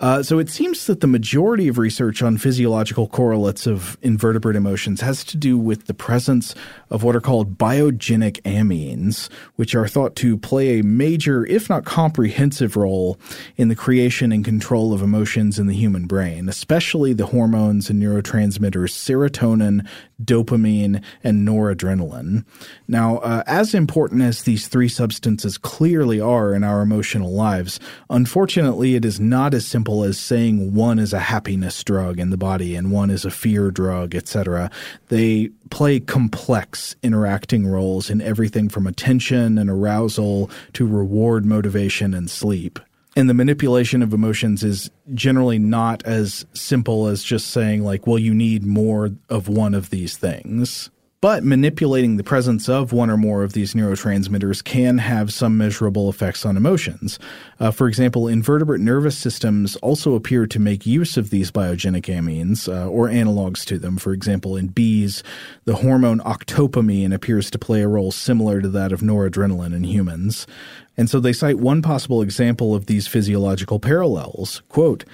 Uh, so it seems that the majority of research on physiological correlates of invertebrate emotions has to do with the presence of what are called biogenic amines, which are thought to play a major, if not comprehensive, role in the creation and control of emotions in the human brain, especially the hormones and neurotransmitters serotonin, dopamine, and noradrenaline. Now, uh, as important as these three substances clearly are in our emotional lives, unfortunately, it is not as simple as saying one is a happiness drug in the body and one is a fear drug, etc. They play complex interacting roles in everything from attention and arousal to reward motivation and sleep and the manipulation of emotions is generally not as simple as just saying like well you need more of one of these things but manipulating the presence of one or more of these neurotransmitters can have some measurable effects on emotions. Uh, for example, invertebrate nervous systems also appear to make use of these biogenic amines uh, or analogs to them. For example, in bees, the hormone octopamine appears to play a role similar to that of noradrenaline in humans. And so they cite one possible example of these physiological parallels. Quote,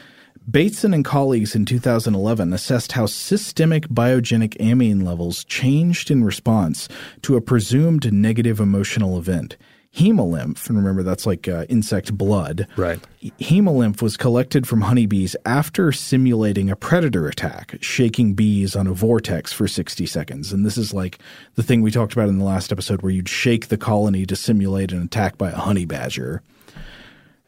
Bateson and colleagues in 2011 assessed how systemic biogenic amine levels changed in response to a presumed negative emotional event. Hemolymph, and remember that's like uh, insect blood. Right. Hemolymph was collected from honeybees after simulating a predator attack, shaking bees on a vortex for 60 seconds. And this is like the thing we talked about in the last episode where you'd shake the colony to simulate an attack by a honey badger.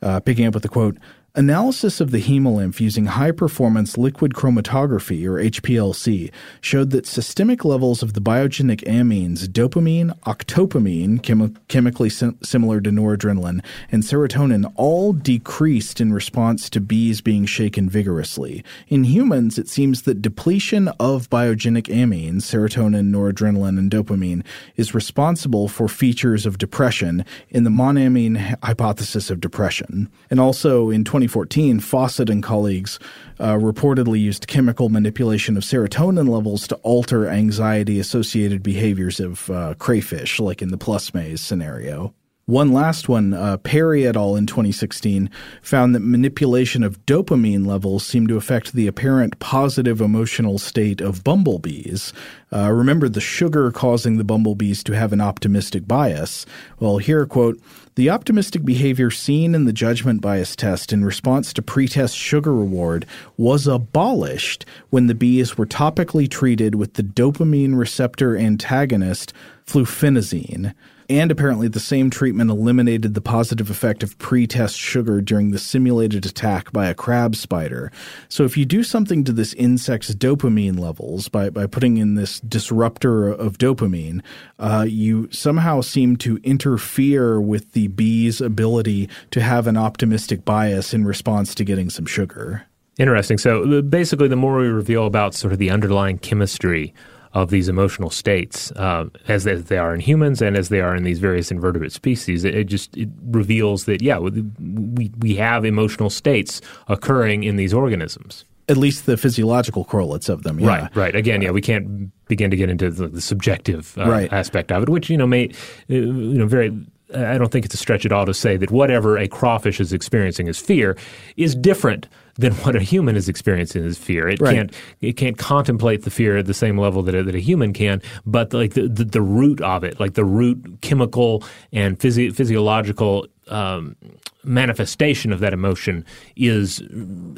Uh, picking up with the quote, Analysis of the hemolymph using high performance liquid chromatography, or HPLC, showed that systemic levels of the biogenic amines dopamine, octopamine, chemi- chemically sim- similar to noradrenaline, and serotonin all decreased in response to bees being shaken vigorously. In humans, it seems that depletion of biogenic amines, serotonin, noradrenaline, and dopamine, is responsible for features of depression in the monoamine hypothesis of depression. And also in 20 2014, Fossat and colleagues uh, reportedly used chemical manipulation of serotonin levels to alter anxiety associated behaviors of uh, crayfish, like in the plus maze scenario. One last one, uh, Perry et al. in 2016 found that manipulation of dopamine levels seemed to affect the apparent positive emotional state of bumblebees. Uh, remember the sugar causing the bumblebees to have an optimistic bias. Well, here, quote, the optimistic behavior seen in the judgment bias test in response to pretest sugar reward was abolished when the bees were topically treated with the dopamine receptor antagonist fluphenazine. And apparently, the same treatment eliminated the positive effect of pre test sugar during the simulated attack by a crab spider. So, if you do something to this insect's dopamine levels by, by putting in this disruptor of dopamine, uh, you somehow seem to interfere with the bee's ability to have an optimistic bias in response to getting some sugar. Interesting. So, uh, basically, the more we reveal about sort of the underlying chemistry of these emotional states uh, as, as, they are in humans and as they are in these various invertebrate species. It, it, just it reveals that yeah, we we have emotional states occurring in these organisms. At least the physiological correlates of them. Yeah. Right. Right. Again, yeah, we can't begin to get into the, the subjective uh, right. aspect of it, which you know may uh, you know very I don't think it's a stretch at all to say that whatever a crawfish is experiencing as fear is different than what a human is experiencing is fear. It right. can't it can't contemplate the fear at the same level that a, that a human can, but like the, the, the root of it, like the root chemical and physio- physiological um, manifestation of that emotion is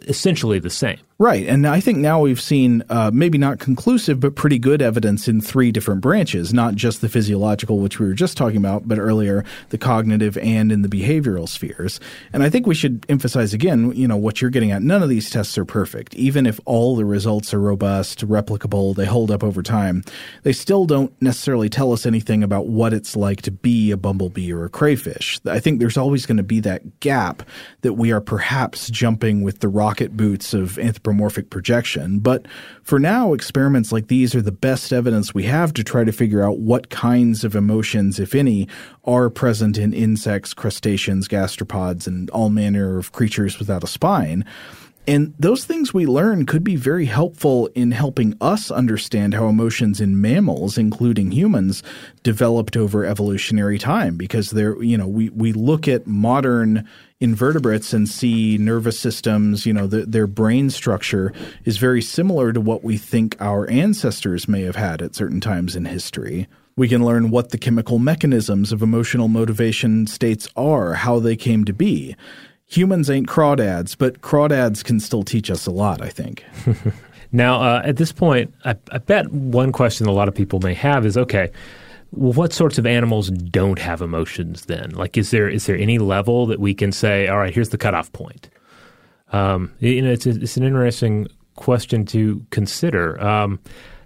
essentially the same. Right. And I think now we've seen uh, maybe not conclusive, but pretty good evidence in three different branches, not just the physiological, which we were just talking about, but earlier the cognitive and in the behavioral spheres. And I think we should emphasize again, you know, what you're getting at. None of these tests are perfect. Even if all the results are robust, replicable, they hold up over time, they still don't necessarily tell us anything about what it's like to be a bumblebee or a crayfish. I think there's always going to be that gap that we are perhaps jumping with the rocket boots of anthropomorphic projection. But for now, experiments like these are the best evidence we have to try to figure out what kinds of emotions, if any, are present in insects, crustaceans, gastropods, and all manner of creatures without a spine. And those things we learn could be very helpful in helping us understand how emotions in mammals, including humans, developed over evolutionary time. Because they're, you know, we, we look at modern invertebrates and see nervous systems, you know, the, their brain structure is very similar to what we think our ancestors may have had at certain times in history. We can learn what the chemical mechanisms of emotional motivation states are, how they came to be humans ain't crawdads, but crawdads can still teach us a lot, I think. now, uh, at this point, I, I, bet one question a lot of people may have is okay, well, what sorts of animals don't have emotions then? Like, is there is there any level that we can say, all right, here's the cutoff point? Um, you know, it's, it's an interesting question to consider. Um,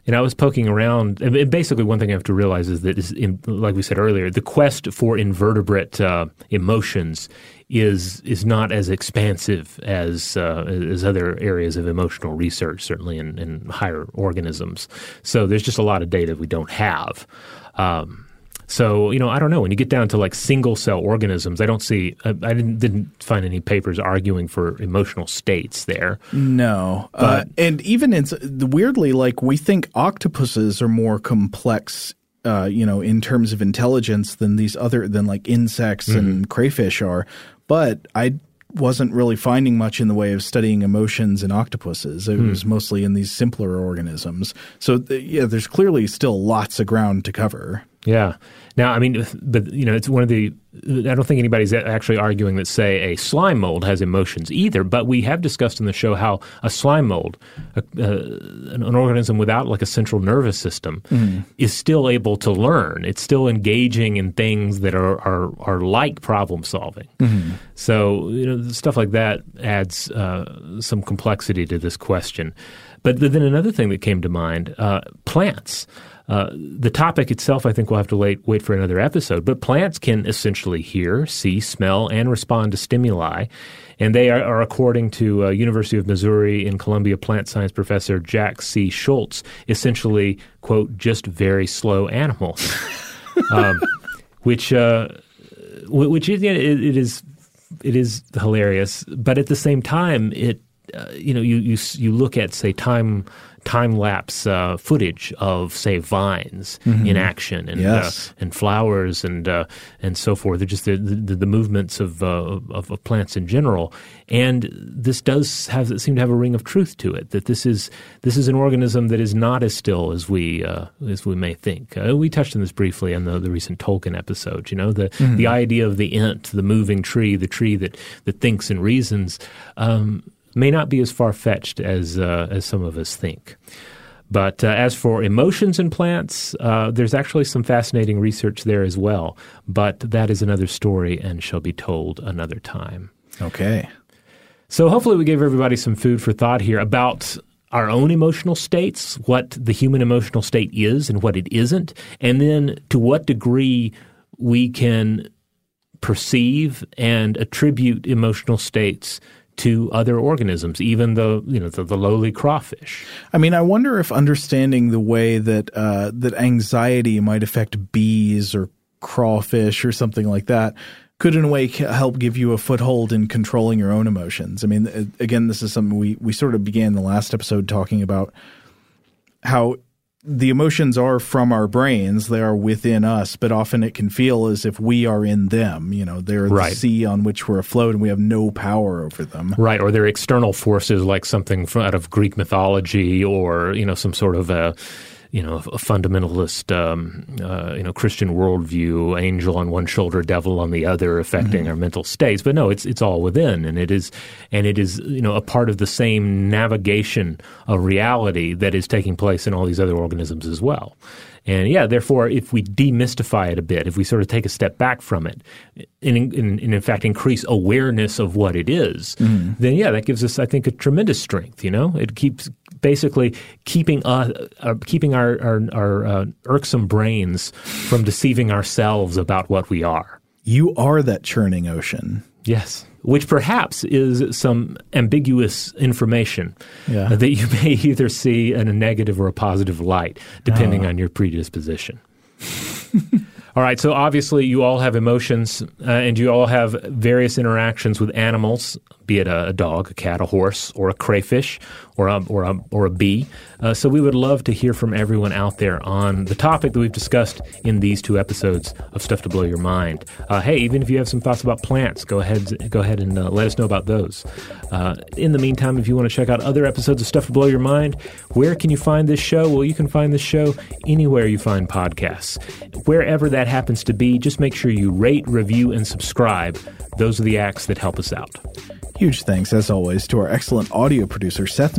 and I was poking around. And basically, one thing I have to realize is that, is in, like we said earlier, the quest for invertebrate uh, emotions is is not as expansive as uh, as other areas of emotional research, certainly in, in, higher organisms. So there's just a lot of data we don't have. Um, so you know, I don't know. When you get down to like single cell organisms, I don't see. I, I didn't, didn't find any papers arguing for emotional states there. No, uh, and even it's weirdly like we think octopuses are more complex uh, you know, in terms of intelligence than these other than like insects mm-hmm. and crayfish are. But I wasn't really finding much in the way of studying emotions in octopuses. It hmm. was mostly in these simpler organisms. So th- yeah, there's clearly still lots of ground to cover. Yeah. Now, I mean, but you know, it's one of the. I don't think anybody's actually arguing that, say, a slime mold has emotions either. But we have discussed in the show how a slime mold, a, uh, an organism without like a central nervous system, mm. is still able to learn. It's still engaging in things that are are, are like problem solving. Mm-hmm. So you know, stuff like that adds uh, some complexity to this question. But then another thing that came to mind: uh, plants. Uh, the topic itself, I think we'll have to wait, wait for another episode. But plants can essentially hear, see, smell, and respond to stimuli. And they are, are according to uh, University of Missouri in Columbia plant science professor Jack C. Schultz, essentially, quote, just very slow animals. um, which, uh, which is, it, it is, it is hilarious. But at the same time, it uh, you know, you, you you look at say time time lapse uh, footage of say vines Mhm. in action and Yes. uh, and flowers and uh, and so forth. They're just the, the, the movements of, uh, of of plants in general. And this does have seem to have a ring of truth to it. That this is this is an organism that is not as still as we uh, as we may think. Uh, we touched on this briefly in the, the recent Tolkien episode. You know the Mhm. the idea of the ent, the moving tree, the tree that that thinks and reasons. Um, may not be as far fetched as uh, as some of us think. But uh, as for emotions in plants, uh, there's actually some fascinating research there as well. But that is another story and shall be told another time. Okay. So hopefully we gave everybody some food for thought here about our own emotional states, what the human emotional state is and what it isn't, and then to what degree we can perceive and attribute emotional states to other organisms, even the you know the, the lowly crawfish. I mean, I wonder if understanding the way that uh, that anxiety might affect bees or crawfish or something like that could, in a way, help give you a foothold in controlling your own emotions. I mean, again, this is something we we sort of began the last episode talking about how the emotions are from our brains; they are within us, but often it can feel as if we are in them. You know, they're Right. the sea on which we're afloat, and we have no power over them. Right, or they're external forces like something from, out of Greek mythology, or you know some sort of a you know a fundamentalist um, uh, you know Christian worldview, angel on one shoulder, devil on the other, affecting our mental states. But no, it's it's all within, and it is and it is you know a part of the same navigation of reality that is taking place in all these other organisms as well. And yeah, therefore, if we demystify it a bit, if we sort of take a step back from it, and, in- and, and in fact increase awareness of what it is, Mhm. then yeah, that gives us, I think, a tremendous strength. You know, it keeps basically keeping uh, uh, keeping our our, our uh, irksome brains from deceiving ourselves about what we are. You are that churning ocean. Yes. Which perhaps is some ambiguous information Yeah. that you may either see in a negative or a positive light, depending Oh. on your predisposition. all right, so obviously you all have emotions uh, and you all have various interactions with animals, be it a, a dog, a cat, a horse, or a crayfish, or a, or a, or a bee. Uh, so we would love to hear from everyone out there on the topic that we've discussed in these two episodes of Stuff to Blow Your Mind. Uh, hey, even if you have some thoughts about plants, go ahead, go ahead and uh, let us know about those. Uh, in the meantime, if you want to check out other episodes of Stuff to Blow Your Mind, where can you find this show? Well, you can find this show anywhere you find podcasts. Wherever that happens to be, just make sure you rate, review, and subscribe. Those are the acts that help us out. Huge thanks, as always, to our excellent audio producer, Seth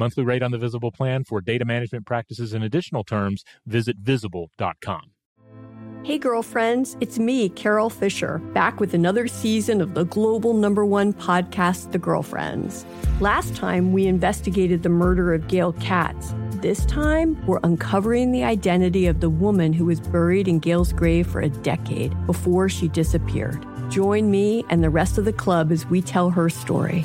Monthly rate on the Visible plan for data management practices and additional terms, visit visible.com. Hey, girlfriends, it's me, Carol Fisher, back with another season of the global number one podcast, The Girlfriends. Last time, we investigated the murder of Gail Katz. This time, we're uncovering the identity of the woman who was buried in Gail's grave for a decade before she disappeared. Join me and the rest of the club as we tell her story.